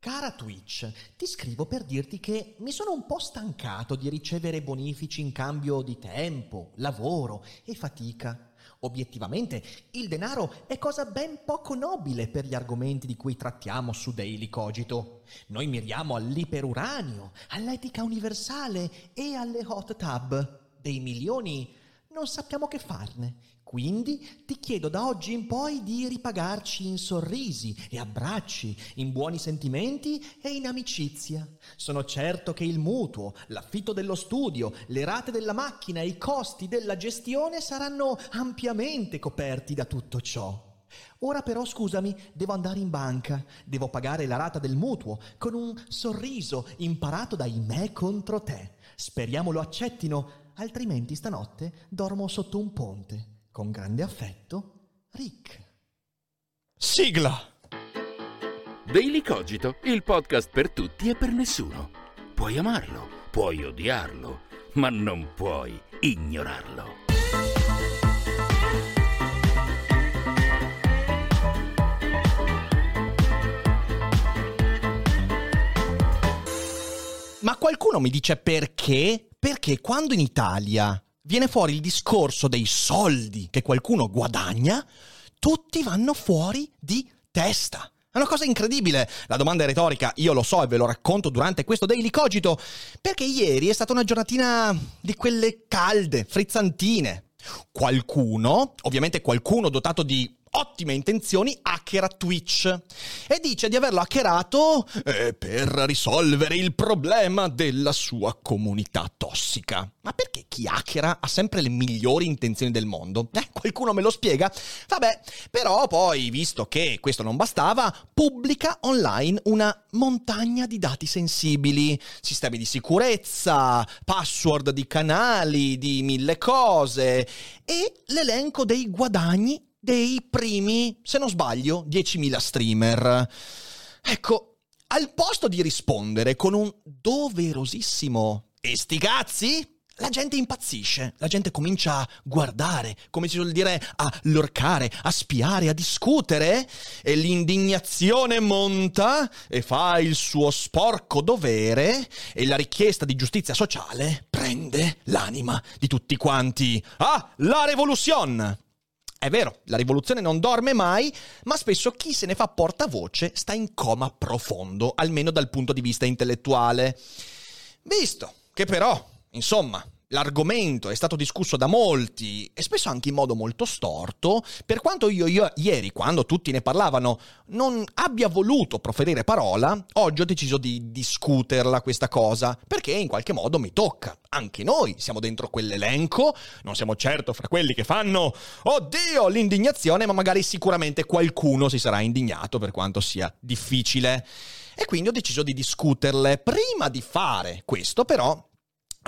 Cara Twitch, ti scrivo per dirti che mi sono un po' stancato di ricevere bonifici in cambio di tempo, lavoro e fatica. Obiettivamente, il denaro è cosa ben poco nobile per gli argomenti di cui trattiamo su Daily Cogito. Noi miriamo all'iperuranio, all'etica universale e alle hot tub. Dei milioni non sappiamo che farne. Quindi ti chiedo da oggi in poi di ripagarci in sorrisi e abbracci, in buoni sentimenti e in amicizia. Sono certo che il mutuo, l'affitto dello studio, le rate della macchina e i costi della gestione saranno ampiamente coperti da tutto ciò. Ora però scusami, devo andare in banca, devo pagare la rata del mutuo con un sorriso imparato dai me contro te. Speriamo lo accettino, altrimenti stanotte dormo sotto un ponte. Con grande affetto, Rick. Sigla! Daily Cogito, il podcast per tutti e per nessuno. Puoi amarlo, puoi odiarlo, ma non puoi ignorarlo. Ma qualcuno mi dice perché? Perché quando in Italia viene fuori il discorso dei soldi che qualcuno guadagna, tutti vanno fuori di testa. È una cosa incredibile. La domanda è retorica, io lo so e ve lo racconto durante questo Daily Cogito, perché ieri è stata una giornatina di quelle calde, frizzantine. Qualcuno, ovviamente qualcuno dotato di ottime intenzioni, hackera Twitch e dice di averlo hackerato eh, per risolvere il problema della sua comunità tossica. Ma perché chi hackera ha sempre le migliori intenzioni del mondo? Eh, qualcuno me lo spiega? Vabbè, però poi, visto che questo non bastava, pubblica online una montagna di dati sensibili, sistemi di sicurezza, password di canali, di mille cose e l'elenco dei guadagni dei primi, se non sbaglio, 10.000 streamer. Ecco, al posto di rispondere con un doverosissimo e sti cazzi, la gente impazzisce, la gente comincia a guardare, come si suol dire, a lorcare, a spiare, a discutere e l'indignazione monta e fa il suo sporco dovere e la richiesta di giustizia sociale prende l'anima di tutti quanti. Ah, la rivoluzione! È vero, la rivoluzione non dorme mai, ma spesso chi se ne fa portavoce sta in coma profondo, almeno dal punto di vista intellettuale. Visto che però, insomma, l'argomento è stato discusso da molti e spesso anche in modo molto storto, per quanto io, io, ieri, quando tutti ne parlavano, non abbia voluto proferire parola, oggi ho deciso di discuterla questa cosa, perché in qualche modo mi tocca. Anche noi siamo dentro quell'elenco, non siamo certo fra quelli che fanno, oddio, l'indignazione, ma magari sicuramente qualcuno si sarà indignato per quanto sia difficile. E quindi ho deciso di discuterle. Prima di fare questo, però,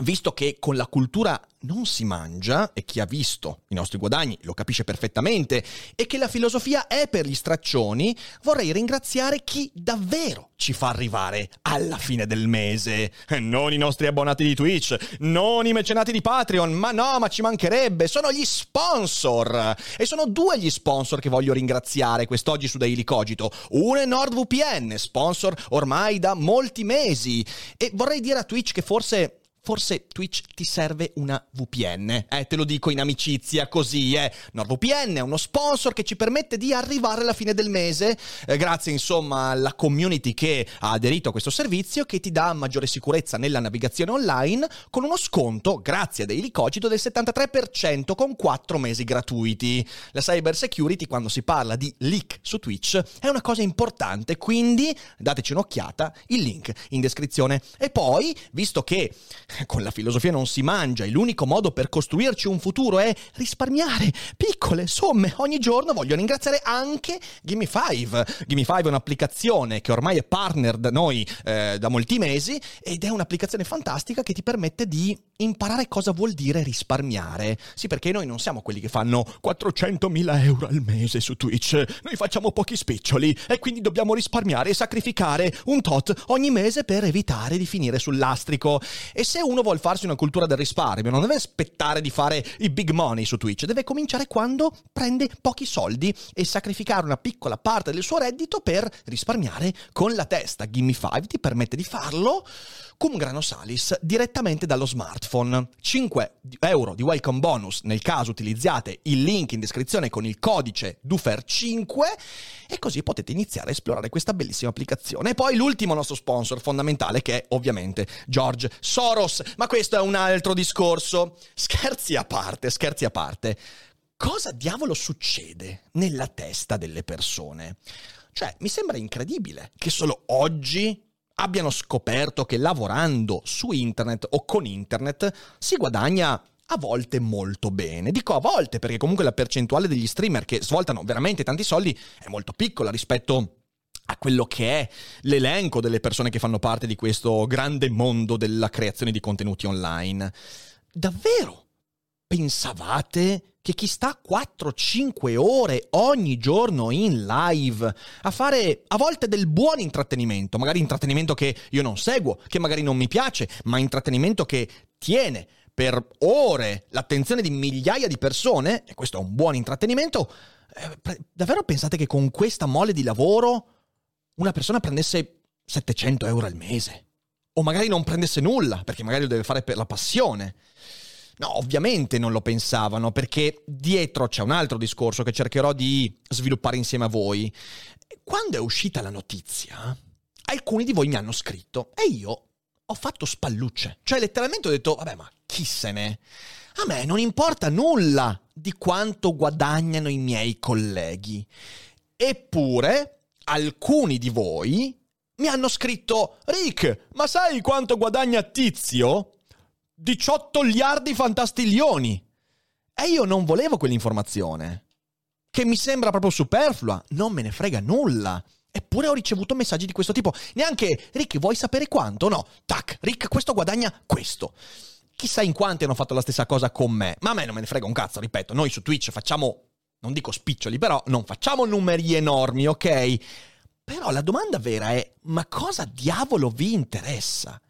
visto che con la cultura non si mangia, e chi ha visto i nostri guadagni lo capisce perfettamente, e che la filosofia è per gli straccioni, vorrei ringraziare chi davvero ci fa arrivare alla fine del mese. Non i nostri abbonati di Twitch, non i mecenati di Patreon, ma no, ma ci mancherebbe, sono gli sponsor. E sono due gli sponsor che voglio ringraziare quest'oggi su Daily Cogito. Uno è NordVPN, sponsor ormai da molti mesi. E vorrei dire a Twitch che forse forse Twitch ti serve una VPN. Eh, te lo dico in amicizia così, eh. NordVPN è uno sponsor che ci permette di arrivare alla fine del mese, eh, grazie insomma alla community che ha aderito a questo servizio che ti dà maggiore sicurezza nella navigazione online con uno sconto, grazie a Daily Cogito, del 73% con 4 mesi gratuiti. La cyber security quando si parla di leak su Twitch è una cosa importante, quindi dateci un'occhiata, il link in descrizione. E poi, visto che con la filosofia non si mangia e l'unico modo per costruirci un futuro è risparmiare piccole somme ogni giorno, voglio ringraziare anche Gimme5. Gimme5 è un'applicazione che ormai è partner da noi eh, da molti mesi ed è un'applicazione fantastica che ti permette di imparare cosa vuol dire risparmiare. Sì, perché noi non siamo quelli che fanno 400.000 euro al mese su Twitch, noi facciamo pochi spiccioli e quindi dobbiamo risparmiare e sacrificare un tot ogni mese per evitare di finire sul lastrico. E se uno vuole farsi una cultura del risparmio, non deve aspettare di fare i big money su Twitch, deve cominciare quando prende pochi soldi e sacrificare una piccola parte del suo reddito per risparmiare con la testa. Gimme 5 ti permette di farlo cum grano salis direttamente dallo smartphone. 5 euro di welcome bonus nel caso utilizziate il link in descrizione con il codice DUFER5 e così potete iniziare a esplorare questa bellissima applicazione. E poi l'ultimo nostro sponsor fondamentale che è ovviamente George Soros, ma questo è un altro discorso. Scherzi a parte, scherzi a parte. Cosa diavolo succede nella testa delle persone? Cioè, mi sembra incredibile che solo oggi abbiano scoperto che lavorando su internet o con internet si guadagna a volte molto bene. Dico a volte perché comunque la percentuale degli streamer che svoltano veramente tanti soldi è molto piccola rispetto a quello che è l'elenco delle persone che fanno parte di questo grande mondo della creazione di contenuti online. Davvero pensavate che chi sta 4-5 ore ogni giorno in live a fare a volte del buon intrattenimento, magari intrattenimento che io non seguo, che magari non mi piace, ma intrattenimento che tiene per ore l'attenzione di migliaia di persone, e questo è un buon intrattenimento, eh, davvero pensate che con questa mole di lavoro una persona prendesse 700 euro al mese? O magari non prendesse nulla, perché magari lo deve fare per la passione. No, ovviamente non lo pensavano, perché dietro c'è un altro discorso che cercherò di sviluppare insieme a voi. Quando è uscita la notizia, alcuni di voi mi hanno scritto e io ho fatto spallucce. Cioè, letteralmente ho detto, vabbè, ma chi se ne? A me non importa nulla di quanto guadagnano i miei colleghi. Eppure, alcuni di voi mi hanno scritto, Rick, ma sai quanto guadagna Tizio? 18 miliardi fantastiglioni. E io non volevo quell'informazione. Che mi sembra proprio superflua. Non me ne frega nulla. Eppure ho ricevuto messaggi di questo tipo. Neanche, Rick, vuoi sapere quanto? No. Tac, Rick, questo guadagna questo. Chissà in quanti hanno fatto la stessa cosa con me. Ma a me non me ne frega un cazzo, ripeto. Noi su Twitch facciamo, non dico spiccioli, però non facciamo numeri enormi, ok? Però la domanda vera è, ma cosa diavolo vi interessa?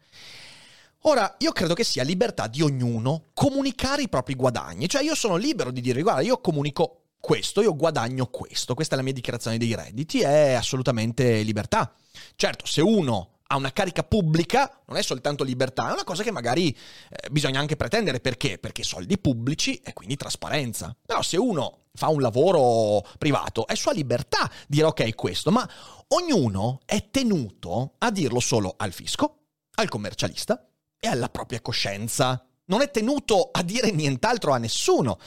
Ora, io credo che sia libertà di ognuno comunicare i propri guadagni. Cioè, io sono libero di dire, guarda, io comunico questo, io guadagno questo, questa è la mia dichiarazione dei redditi, è assolutamente libertà. Certo, se uno ha una carica pubblica non è soltanto libertà, è una cosa che magari eh, bisogna anche pretendere perché? Perché soldi pubblici e quindi trasparenza. Però se uno fa un lavoro privato è sua libertà dire ok questo, ma ognuno è tenuto a dirlo solo al fisco, al commercialista e alla propria coscienza. Non è tenuto a dire nient'altro a nessuno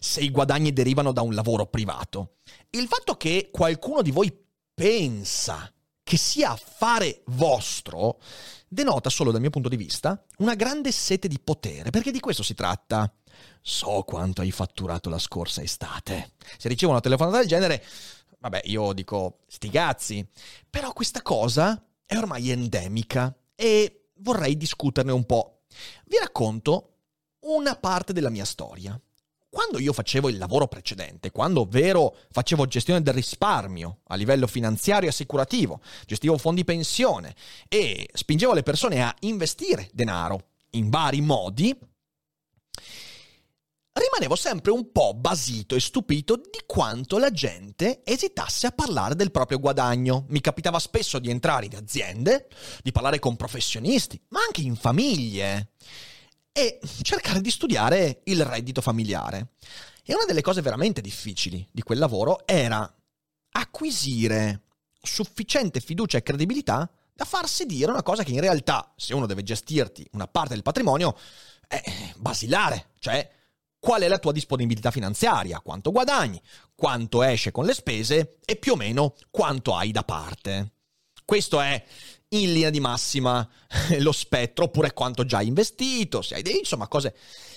se i guadagni derivano da un lavoro privato. Il fatto che qualcuno di voi pensa che sia affare vostro denota solo dal mio punto di vista una grande sete di potere, perché di questo si tratta. So quanto hai fatturato la scorsa estate. Se ricevo una telefonata del genere, vabbè, io dico sti cazzi. Però questa cosa è ormai endemica e vorrei discuterne un po'. Vi racconto una parte della mia storia quando io facevo il lavoro precedente, quando ovvero facevo gestione del risparmio a livello finanziario e assicurativo, gestivo fondi pensione e spingevo le persone a investire denaro in vari modi, rimanevo sempre un po' basito e stupito di quanto la gente esitasse a parlare del proprio guadagno. Mi capitava spesso di entrare in aziende, di parlare con professionisti, ma anche in famiglie e cercare di studiare il reddito familiare. E una delle cose veramente difficili di quel lavoro era acquisire sufficiente fiducia e credibilità da farsi dire una cosa che in realtà, se uno deve gestirti una parte del patrimonio, è basilare, cioè qual è la tua disponibilità finanziaria, quanto guadagni, quanto esce con le spese e più o meno quanto hai da parte. Questo è in linea di massima lo spettro oppure quanto già investito, se hai dei, insomma, cose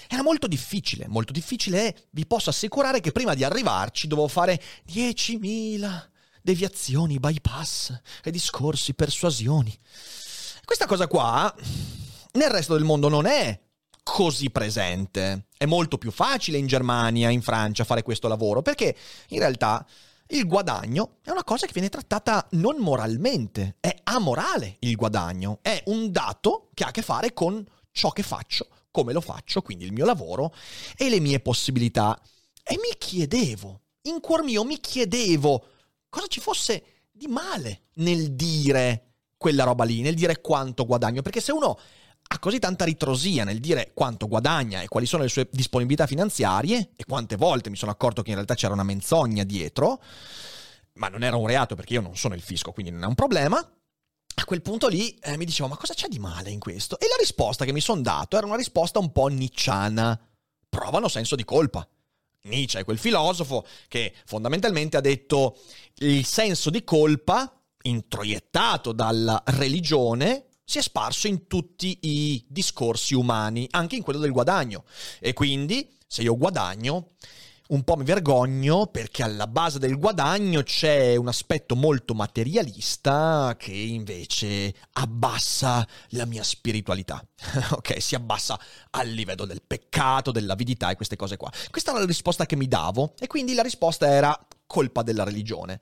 era molto difficile, molto difficile e vi posso assicurare che prima di arrivarci dovevo fare 10.000 deviazioni, bypass e discorsi, persuasioni. Questa cosa qua nel resto del mondo non è così presente. È molto più facile in Germania, in Francia fare questo lavoro perché in realtà il guadagno è una cosa che viene trattata non moralmente, è amorale il guadagno, è un dato che ha a che fare con ciò che faccio come lo faccio, quindi il mio lavoro e le mie possibilità. E mi chiedevo, in cuor mio mi chiedevo cosa ci fosse di male nel dire quella roba lì, nel dire quanto guadagno, perché se uno ha così tanta ritrosia nel dire quanto guadagna e quali sono le sue disponibilità finanziarie, e quante volte mi sono accorto che in realtà c'era una menzogna dietro, ma non era un reato perché io non sono il fisco, quindi non è un problema, a quel punto lì eh, mi dicevo, ma cosa c'è di male in questo? E la risposta che mi sono dato era una risposta un po' nicciana. Provano senso di colpa. Nietzsche è quel filosofo che fondamentalmente ha detto il senso di colpa, introiettato dalla religione, si è sparso in tutti i discorsi umani, anche in quello del guadagno. E quindi, se io guadagno, un po' mi vergogno perché alla base del guadagno c'è un aspetto molto materialista che invece abbassa la mia spiritualità. ok, si abbassa al livello del peccato, dell'avidità e queste cose qua. Questa era la risposta che mi davo e quindi la risposta era colpa della religione.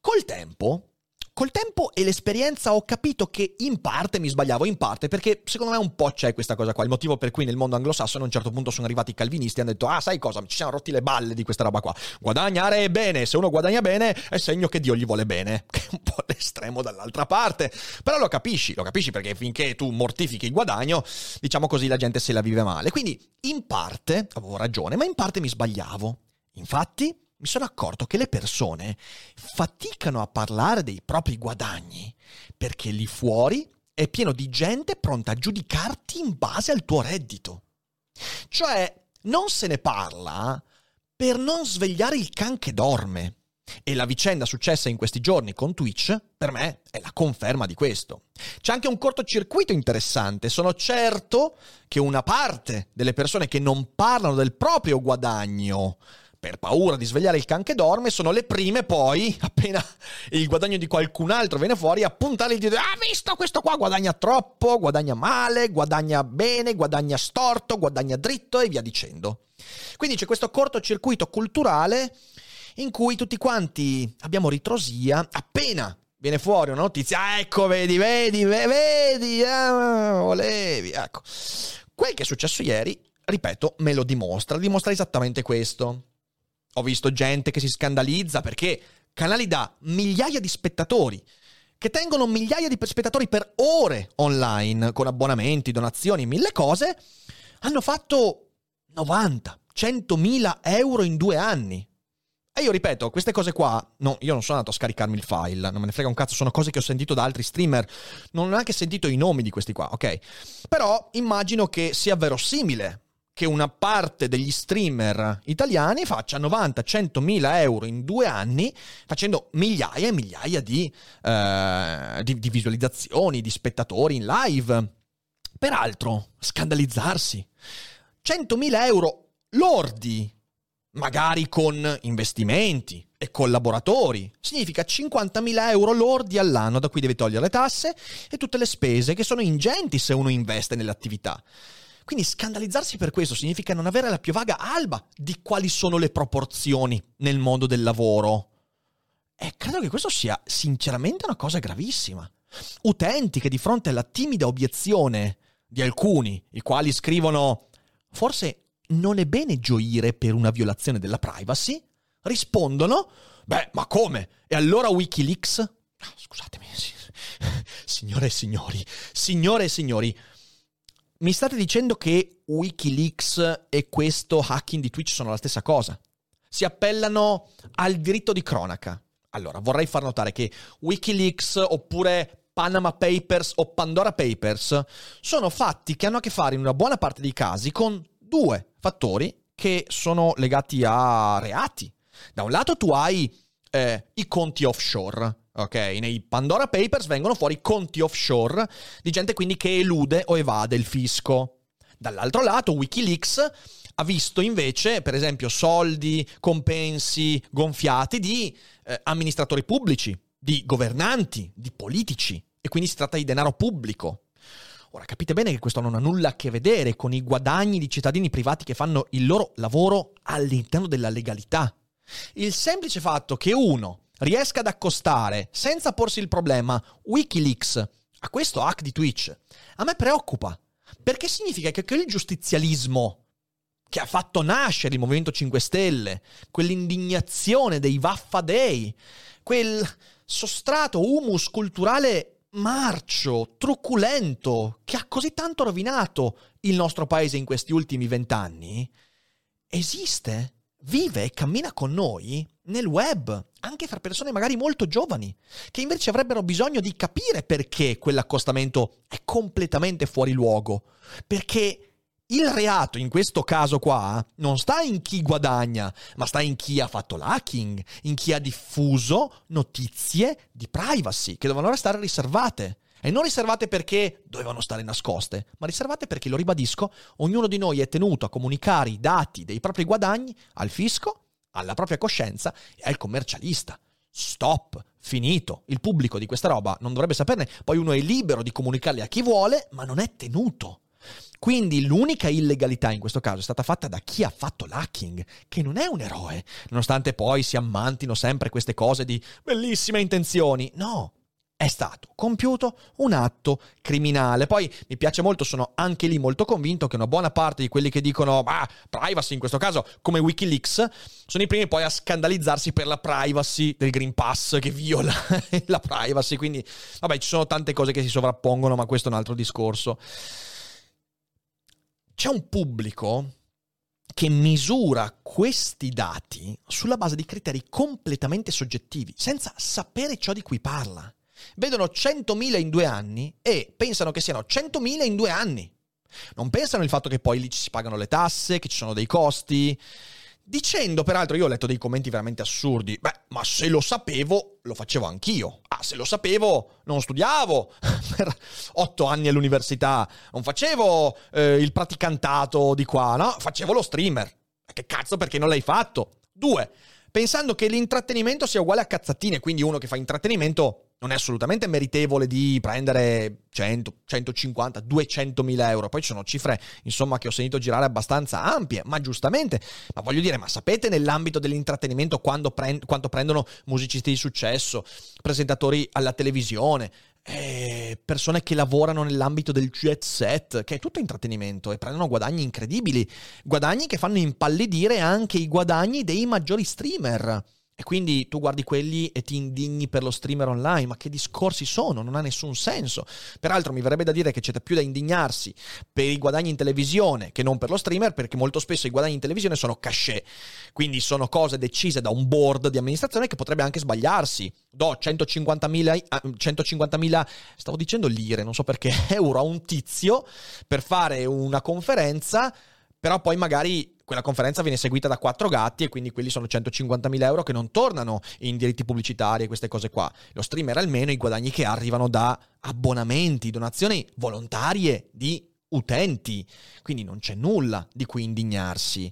Col tempo Col tempo e l'esperienza ho capito che in parte mi sbagliavo, in parte perché secondo me un po' c'è questa cosa qua. Il motivo per cui nel mondo anglosassone a un certo punto sono arrivati i calvinisti e hanno detto: Ah, sai cosa? Ci siamo rotti le balle di questa roba qua. Guadagnare bene, se uno guadagna bene è segno che Dio gli vuole bene. Che è un po' l'estremo dall'altra parte. Però lo capisci, lo capisci perché finché tu mortifichi il guadagno, diciamo così, la gente se la vive male. Quindi in parte avevo ragione, ma in parte mi sbagliavo. Infatti, mi sono accorto che le persone faticano a parlare dei propri guadagni perché lì fuori è pieno di gente pronta a giudicarti in base al tuo reddito. Cioè, non se ne parla per non svegliare il can che dorme. E la vicenda successa in questi giorni con Twitch, per me, è la conferma di questo. C'è anche un cortocircuito interessante. Sono certo che una parte delle persone che non parlano del proprio guadagno per paura di svegliare il can che dorme, sono le prime poi, appena il guadagno di qualcun altro viene fuori, a puntare il dito, ah visto questo qua guadagna troppo, guadagna male, guadagna bene, guadagna storto, guadagna dritto e via dicendo. Quindi c'è questo cortocircuito culturale in cui tutti quanti abbiamo ritrosia appena viene fuori una notizia, ah, ecco, vedi, vedi, vedi, ah, volevi, ecco. Quel che è successo ieri, ripeto, me lo dimostra, dimostra esattamente questo. Ho visto gente che si scandalizza perché canali da migliaia di spettatori, che tengono migliaia di spettatori per ore online, con abbonamenti, donazioni, mille cose, hanno fatto 90, 100.000 euro in due anni. E io ripeto, queste cose qua, no, io non sono andato a scaricarmi il file, non me ne frega un cazzo, sono cose che ho sentito da altri streamer, non ho neanche sentito i nomi di questi qua, ok? Però immagino che sia verosimile che una parte degli streamer italiani faccia 90-100 mila euro in due anni facendo migliaia e migliaia di, eh, di, di visualizzazioni, di spettatori in live. Peraltro, scandalizzarsi. 100.000 euro lordi, magari con investimenti e collaboratori. Significa 50.000 euro lordi all'anno da cui deve togliere le tasse e tutte le spese che sono ingenti se uno investe nell'attività. Quindi scandalizzarsi per questo significa non avere la più vaga alba di quali sono le proporzioni nel mondo del lavoro. E credo che questo sia sinceramente una cosa gravissima. Utenti che di fronte alla timida obiezione di alcuni, i quali scrivono forse non è bene gioire per una violazione della privacy, rispondono, beh, ma come? E allora Wikileaks? Ah, scusatemi, signore e signori, signore e signori, mi state dicendo che Wikileaks e questo hacking di Twitch sono la stessa cosa? Si appellano al diritto di cronaca. Allora, vorrei far notare che Wikileaks oppure Panama Papers o Pandora Papers sono fatti che hanno a che fare in una buona parte dei casi con due fattori che sono legati a reati. Da un lato tu hai eh, i conti offshore, ok? Nei Pandora Papers vengono fuori conti offshore di gente quindi che elude o evade il fisco. Dall'altro lato, Wikileaks ha visto invece, per esempio, soldi, compensi gonfiati di eh, amministratori pubblici, di governanti, di politici, e quindi si tratta di denaro pubblico. Ora capite bene che questo non ha nulla a che vedere con i guadagni di cittadini privati che fanno il loro lavoro all'interno della legalità. Il semplice fatto che uno riesca ad accostare, senza porsi il problema, Wikileaks a questo hack di Twitch, a me preoccupa. Perché significa che quel giustizialismo che ha fatto nascere il Movimento 5 Stelle, quell'indignazione dei Vaffa Day, quel sostrato humus culturale marcio, truculento, che ha così tanto rovinato il nostro paese in questi ultimi vent'anni, esiste, vive e cammina con noi nel web, anche fra persone magari molto giovani, che invece avrebbero bisogno di capire perché quell'accostamento è completamente fuori luogo, perché il reato in questo caso qua non sta in chi guadagna, ma sta in chi ha fatto l'hacking, in chi ha diffuso notizie di privacy che dovevano restare riservate. E non riservate perché dovevano stare nascoste, ma riservate perché, lo ribadisco, ognuno di noi è tenuto a comunicare i dati dei propri guadagni al fisco, alla propria coscienza e al commercialista. Stop, finito. Il pubblico di questa roba non dovrebbe saperne, poi uno è libero di comunicarli a chi vuole, ma non è tenuto. Quindi l'unica illegalità in questo caso è stata fatta da chi ha fatto l'hacking, che non è un eroe, nonostante poi si ammantino sempre queste cose di bellissime intenzioni. No, è stato compiuto un atto criminale. Poi mi piace molto, sono anche lì molto convinto che una buona parte di quelli che dicono ma privacy in questo caso come Wikileaks sono i primi poi a scandalizzarsi per la privacy del Green Pass che viola la privacy. Quindi vabbè, ci sono tante cose che si sovrappongono, ma questo è un altro discorso c'è un pubblico che misura questi dati sulla base di criteri completamente soggettivi, senza sapere ciò di cui parla. Vedono 100.000 in due anni e pensano che siano 100.000 in due anni. Non pensano al fatto che poi lì ci si pagano le tasse, che ci sono dei costi, Dicendo, peraltro, io ho letto dei commenti veramente assurdi. Beh, ma se lo sapevo, lo facevo anch'io. Ah, se lo sapevo, non studiavo per otto anni all'università. Non facevo eh, il praticantato di qua, no? Facevo lo streamer. Che cazzo, perché non l'hai fatto? Due, pensando che l'intrattenimento sia uguale a cazzatine, quindi uno che fa intrattenimento non è assolutamente meritevole di prendere 100, 150, 200 mila euro. Poi ci sono cifre, insomma, che ho sentito girare abbastanza ampie, ma giustamente. Ma voglio dire, ma sapete nell'ambito dell'intrattenimento prend- quanto prendono musicisti di successo, presentatori alla televisione, eh, persone che lavorano nell'ambito del jet set, che è tutto intrattenimento e prendono guadagni incredibili, guadagni che fanno impallidire anche i guadagni dei maggiori streamer. E quindi tu guardi quelli e ti indigni per lo streamer online, ma che discorsi sono? Non ha nessun senso. Peraltro mi verrebbe da dire che c'è più da indignarsi per i guadagni in televisione che non per lo streamer, perché molto spesso i guadagni in televisione sono cachet, quindi sono cose decise da un board di amministrazione che potrebbe anche sbagliarsi. Do 150.000, 150.000 stavo dicendo lire, non so perché, euro a un tizio per fare una conferenza, però poi magari quella conferenza viene seguita da quattro gatti e quindi quelli sono 150.000 euro che non tornano in diritti pubblicitari e queste cose qua. Lo streamer almeno i guadagni che arrivano da abbonamenti, donazioni volontarie di utenti, quindi non c'è nulla di cui indignarsi.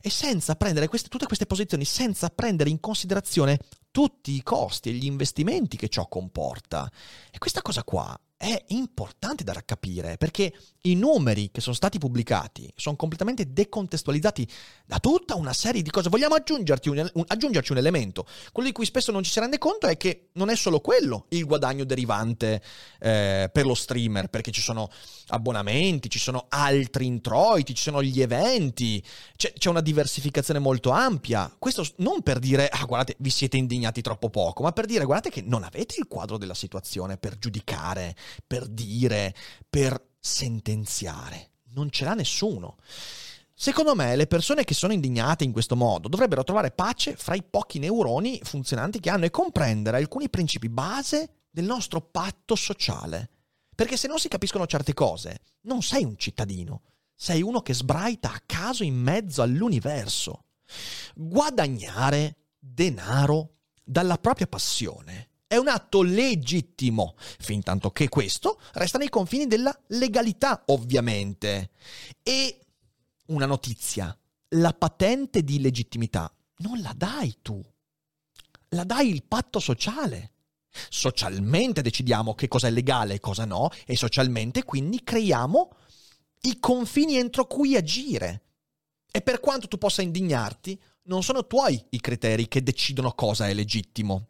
E senza prendere queste, tutte queste posizioni, senza prendere in considerazione tutti i costi e gli investimenti che ciò comporta. E questa cosa qua è importante da capire perché i numeri che sono stati pubblicati sono completamente decontestualizzati da tutta una serie di cose. Vogliamo aggiungerci un, un, aggiungerci un elemento. Quello di cui spesso non ci si rende conto è che non è solo quello il guadagno derivante eh, per lo streamer, perché ci sono abbonamenti, ci sono altri introiti, ci sono gli eventi, c'è, c'è una diversificazione molto ampia. Questo non per dire, ah guardate, vi siete indignati troppo poco, ma per dire, guardate che non avete il quadro della situazione per giudicare per dire, per sentenziare. Non ce l'ha nessuno. Secondo me le persone che sono indignate in questo modo dovrebbero trovare pace fra i pochi neuroni funzionanti che hanno e comprendere alcuni principi base del nostro patto sociale. Perché se non si capiscono certe cose, non sei un cittadino, sei uno che sbraita a caso in mezzo all'universo. Guadagnare denaro dalla propria passione È un atto legittimo, fin tanto che questo resta nei confini della legalità, ovviamente. E una notizia, la patente di legittimità non la dai tu, la dai il patto sociale. Socialmente decidiamo che cosa è legale e cosa no, e socialmente quindi creiamo i confini entro cui agire. E per quanto tu possa indignarti, non sono tuoi i criteri che decidono cosa è legittimo.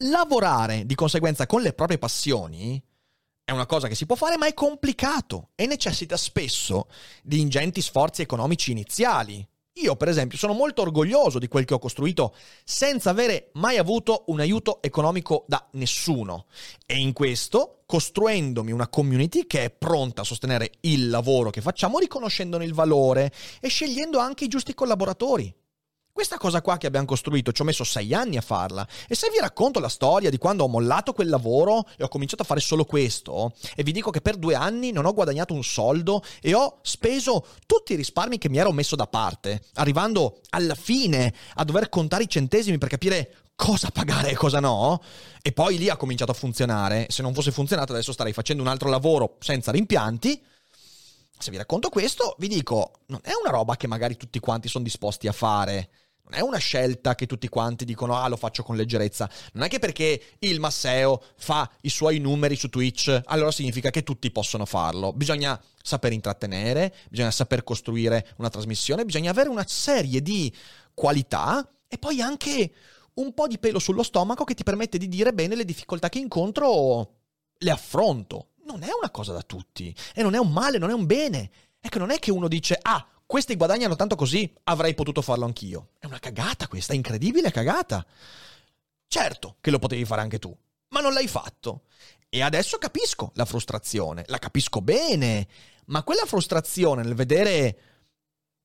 Lavorare di conseguenza con le proprie passioni è una cosa che si può fare, ma è complicato e necessita spesso di ingenti sforzi economici iniziali. Io, per esempio, sono molto orgoglioso di quel che ho costruito senza avere mai avuto un aiuto economico da nessuno. E in questo, costruendomi una community che è pronta a sostenere il lavoro che facciamo, riconoscendone il valore e scegliendo anche i giusti collaboratori. Questa cosa qua che abbiamo costruito ci ho messo sei anni a farla e se vi racconto la storia di quando ho mollato quel lavoro e ho cominciato a fare solo questo e vi dico che per due anni non ho guadagnato un soldo e ho speso tutti i risparmi che mi ero messo da parte, arrivando alla fine a dover contare i centesimi per capire cosa pagare e cosa no, e poi lì ha cominciato a funzionare. Se non fosse funzionato adesso starei facendo un altro lavoro senza rimpianti. Se vi racconto questo, vi dico, non è una roba che magari tutti quanti sono disposti a fare. Non è una scelta che tutti quanti dicono ah lo faccio con leggerezza. Non è che perché il Masseo fa i suoi numeri su Twitch, allora significa che tutti possono farlo. Bisogna saper intrattenere, bisogna saper costruire una trasmissione, bisogna avere una serie di qualità e poi anche un po' di pelo sullo stomaco che ti permette di dire bene le difficoltà che incontro le affronto. Non è una cosa da tutti e non è un male, non è un bene. Che non è che uno dice ah questi guadagnano tanto così, avrei potuto farlo anch'io. È una cagata questa, incredibile cagata. Certo che lo potevi fare anche tu, ma non l'hai fatto. E adesso capisco la frustrazione, la capisco bene, ma quella frustrazione nel vedere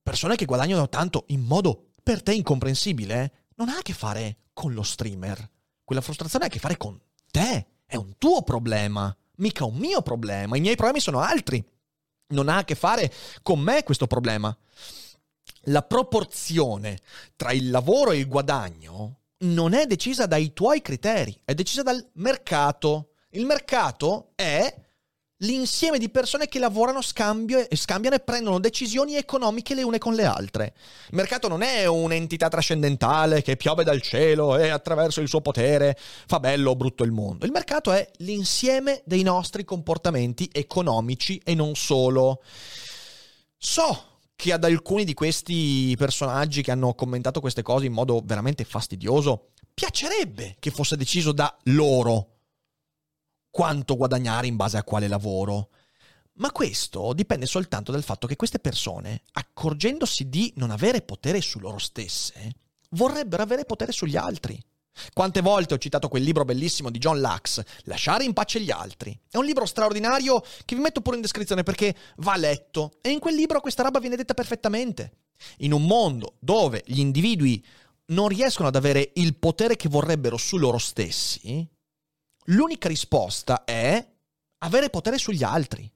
persone che guadagnano tanto in modo per te incomprensibile non ha a che fare con lo streamer. Quella frustrazione ha a che fare con te, è un tuo problema, mica un mio problema, i miei problemi sono altri non ha a che fare con me questo problema. La proporzione tra il lavoro e il guadagno non è decisa dai tuoi criteri, è decisa dal mercato. Il mercato è l'insieme di persone che lavorano, scambio, scambiano e prendono decisioni economiche le une con le altre. Il mercato non è un'entità trascendentale che piove dal cielo e attraverso il suo potere fa bello o brutto il mondo. Il mercato è l'insieme dei nostri comportamenti economici e non solo. So che ad alcuni di questi personaggi che hanno commentato queste cose in modo veramente fastidioso piacerebbe che fosse deciso da loro quanto guadagnare in base a quale lavoro. Ma questo dipende soltanto dal fatto che queste persone, accorgendosi di non avere potere su loro stesse, vorrebbero avere potere sugli altri. Quante volte ho citato quel libro bellissimo di John Lux, Lasciare in pace gli altri. È un libro straordinario che vi metto pure in descrizione perché va letto e in quel libro questa roba viene detta perfettamente. In un mondo dove gli individui non riescono ad avere il potere che vorrebbero su loro stessi, L'unica risposta è avere potere sugli altri.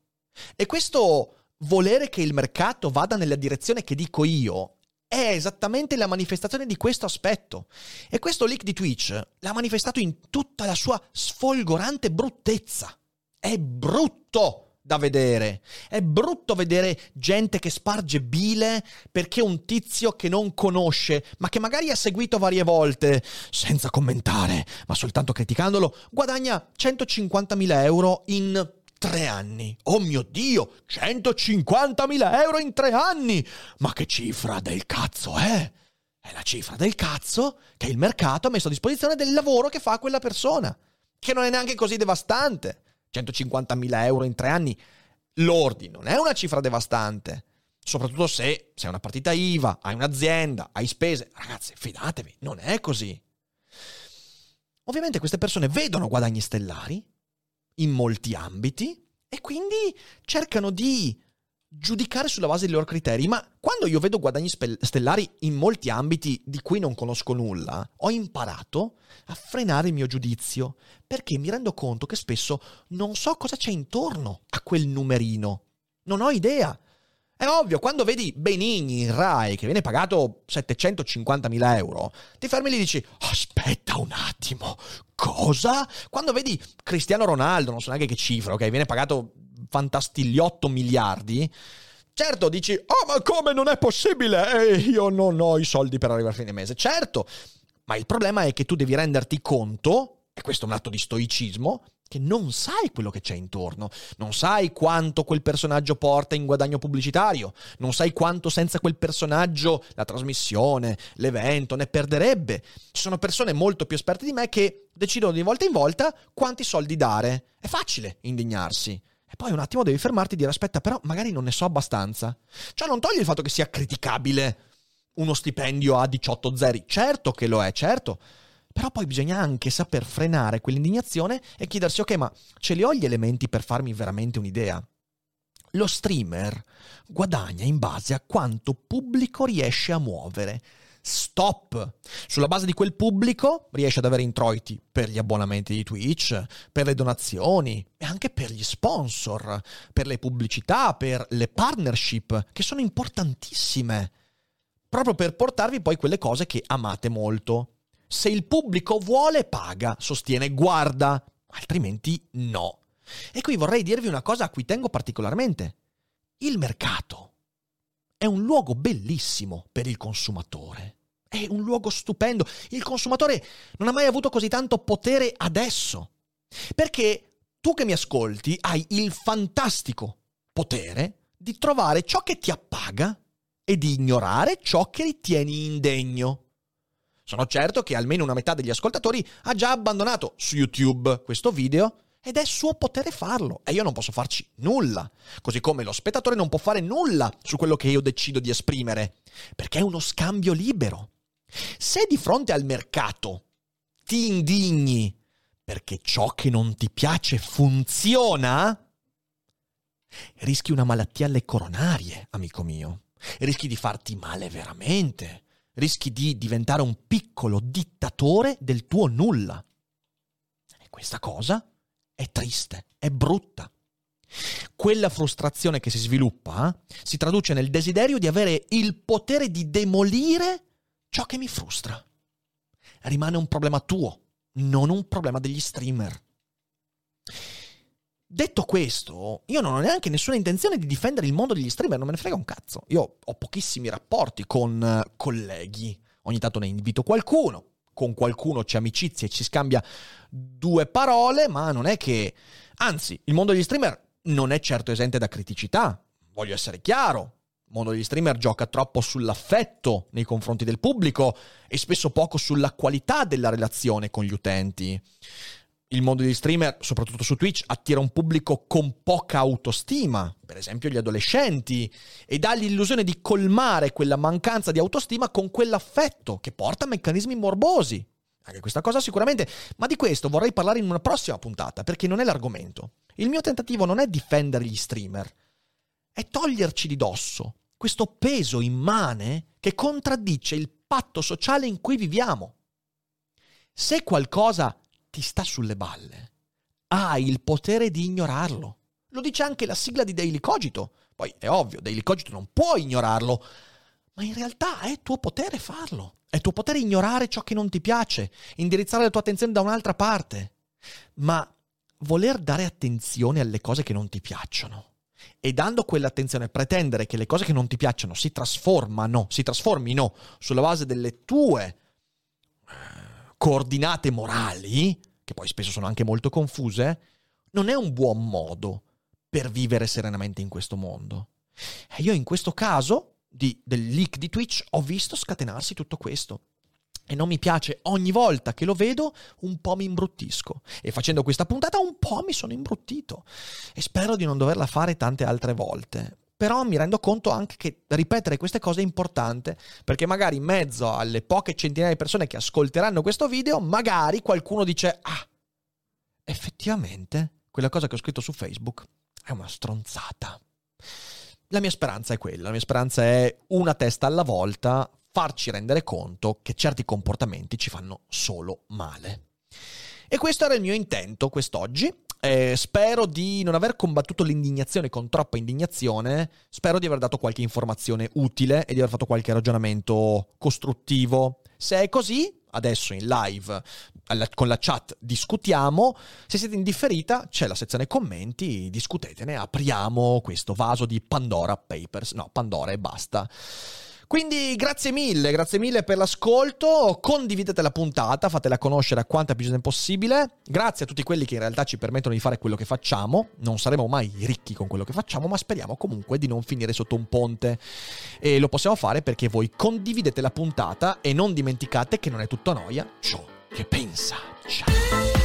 E questo volere che il mercato vada nella direzione che dico io è esattamente la manifestazione di questo aspetto. E questo leak di Twitch l'ha manifestato in tutta la sua sfolgorante bruttezza. È brutto! Da vedere. È brutto vedere gente che sparge bile perché un tizio che non conosce, ma che magari ha seguito varie volte, senza commentare, ma soltanto criticandolo, guadagna 150.000 euro in tre anni. Oh mio Dio, 150.000 euro in tre anni! Ma che cifra del cazzo, eh? È la cifra del cazzo che il mercato ha messo a disposizione del lavoro che fa quella persona, che non è neanche così devastante. 150.000 euro in tre anni lordi non è una cifra devastante. Soprattutto se sei una partita IVA, hai un'azienda, hai spese. Ragazzi, fidatevi, non è così. Ovviamente queste persone vedono guadagni stellari in molti ambiti e quindi cercano di giudicare sulla base dei loro criteri, ma quando io vedo guadagni stellari in molti ambiti di cui non conosco nulla, ho imparato a frenare il mio giudizio, perché mi rendo conto che spesso non so cosa c'è intorno a quel numerino. Non ho idea. È ovvio, quando vedi Benigni in Rai che viene pagato 750.000 euro, ti fermi e dici, aspetta un attimo, cosa? Quando vedi Cristiano Ronaldo, non so neanche che cifra, ok, viene pagato fantastigliotto miliardi, certo dici, oh ma come non è possibile? Eh, io non ho i soldi per arrivare a fine mese. Certo, ma il problema è che tu devi renderti conto, e questo è un atto di stoicismo, che non sai quello che c'è intorno, non sai quanto quel personaggio porta in guadagno pubblicitario, non sai quanto senza quel personaggio la trasmissione, l'evento ne perderebbe. Ci sono persone molto più esperte di me che decidono di volta in volta quanti soldi dare. È facile indignarsi. E poi un attimo devi fermarti e dire aspetta, però magari non ne so abbastanza. Ciò non toglie il fatto che sia criticabile uno stipendio a 18 zeri. Certo che lo è, certo. Però poi bisogna anche saper frenare quell'indignazione e chiedersi, ok, ma ce li ho gli elementi per farmi veramente un'idea? Lo streamer guadagna in base a quanto pubblico riesce a muovere. Stop! Sulla base di quel pubblico riesce ad avere introiti per gli abbonamenti di Twitch, per le donazioni e anche per gli sponsor, per le pubblicità, per le partnership, che sono importantissime. Proprio per portarvi poi quelle cose che amate molto. Se il pubblico vuole, paga, sostiene, guarda, altrimenti no. E qui vorrei dirvi una cosa a cui tengo particolarmente. Il mercato è un luogo bellissimo per il consumatore. È un luogo stupendo. Il consumatore non ha mai avuto così tanto potere adesso. Perché tu che mi ascolti hai il fantastico potere di trovare ciò che ti appaga e di ignorare ciò che ritieni indegno. Sono certo che almeno una metà degli ascoltatori ha già abbandonato su YouTube questo video ed è suo potere farlo e io non posso farci nulla. Così come lo spettatore non può fare nulla su quello che io decido di esprimere, perché è uno scambio libero. Se di fronte al mercato ti indigni perché ciò che non ti piace funziona, rischi una malattia alle coronarie, amico mio. Rischi di farti male veramente rischi di diventare un piccolo dittatore del tuo nulla. E questa cosa è triste, è brutta. Quella frustrazione che si sviluppa eh, si traduce nel desiderio di avere il potere di demolire ciò che mi frustra. Rimane un problema tuo, non un problema degli streamer. Detto questo, io non ho neanche nessuna intenzione di difendere il mondo degli streamer, non me ne frega un cazzo. Io ho pochissimi rapporti con uh, colleghi, ogni tanto ne invito qualcuno, con qualcuno c'è amicizia e ci scambia due parole, ma non è che... Anzi, il mondo degli streamer non è certo esente da criticità, voglio essere chiaro. Il mondo degli streamer gioca troppo sull'affetto nei confronti del pubblico e spesso poco sulla qualità della relazione con gli utenti il mondo degli streamer, soprattutto su Twitch, attira un pubblico con poca autostima, per esempio gli adolescenti, e dà l'illusione di colmare quella mancanza di autostima con quell'affetto che porta a meccanismi morbosi. Anche questa cosa sicuramente, ma di questo vorrei parlare in una prossima puntata, perché non è l'argomento. Il mio tentativo non è difendere gli streamer, è toglierci di dosso questo peso immane che contraddice il patto sociale in cui viviamo. Se qualcosa ti sta sulle balle, hai il potere di ignorarlo. Lo dice anche la sigla di Daily Cogito. Poi è ovvio, Daily Cogito non può ignorarlo, ma in realtà è tuo potere farlo. È tuo potere ignorare ciò che non ti piace, indirizzare la tua attenzione da un'altra parte. Ma voler dare attenzione alle cose che non ti piacciono e dando quell'attenzione pretendere che le cose che non ti piacciono si trasformano, si trasformino sulla base delle tue coordinate morali, che poi spesso sono anche molto confuse, non è un buon modo per vivere serenamente in questo mondo. E io in questo caso di, del leak di Twitch ho visto scatenarsi tutto questo. E non mi piace, ogni volta che lo vedo un po' mi imbruttisco. E facendo questa puntata un po' mi sono imbruttito. E spero di non doverla fare tante altre volte. Però mi rendo conto anche che ripetere queste cose è importante, perché magari in mezzo alle poche centinaia di persone che ascolteranno questo video, magari qualcuno dice, ah, effettivamente quella cosa che ho scritto su Facebook è una stronzata. La mia speranza è quella, la mia speranza è una testa alla volta, farci rendere conto che certi comportamenti ci fanno solo male. E questo era il mio intento quest'oggi. Eh, spero di non aver combattuto l'indignazione con troppa indignazione, spero di aver dato qualche informazione utile e di aver fatto qualche ragionamento costruttivo. Se è così, adesso in live alla, con la chat discutiamo, se siete in c'è la sezione commenti, discutetene, apriamo questo vaso di Pandora Papers, no, Pandora e basta. Quindi grazie mille, grazie mille per l'ascolto, condividete la puntata, fatela conoscere a quanta più gente possibile, grazie a tutti quelli che in realtà ci permettono di fare quello che facciamo, non saremo mai ricchi con quello che facciamo, ma speriamo comunque di non finire sotto un ponte e lo possiamo fare perché voi condividete la puntata e non dimenticate che non è tutto noia ciò che pensa. Ciao.